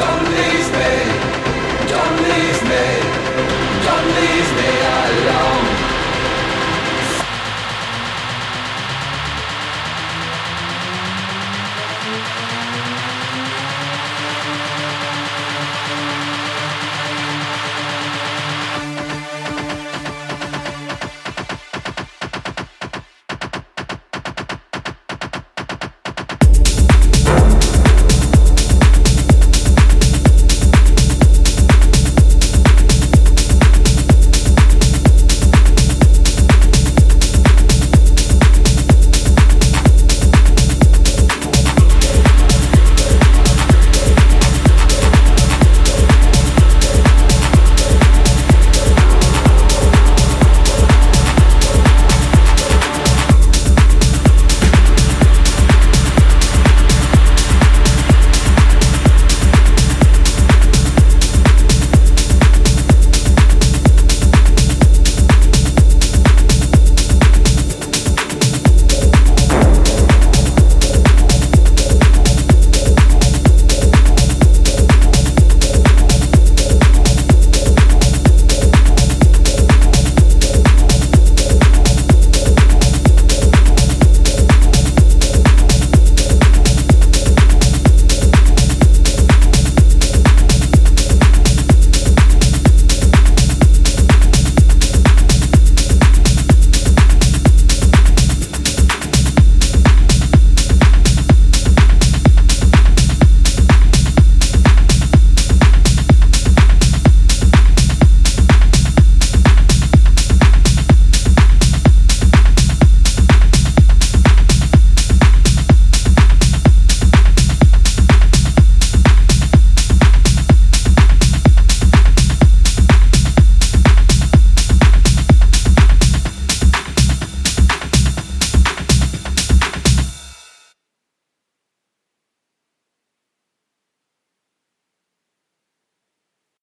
Don't leave me, don't leave me, don't leave me. I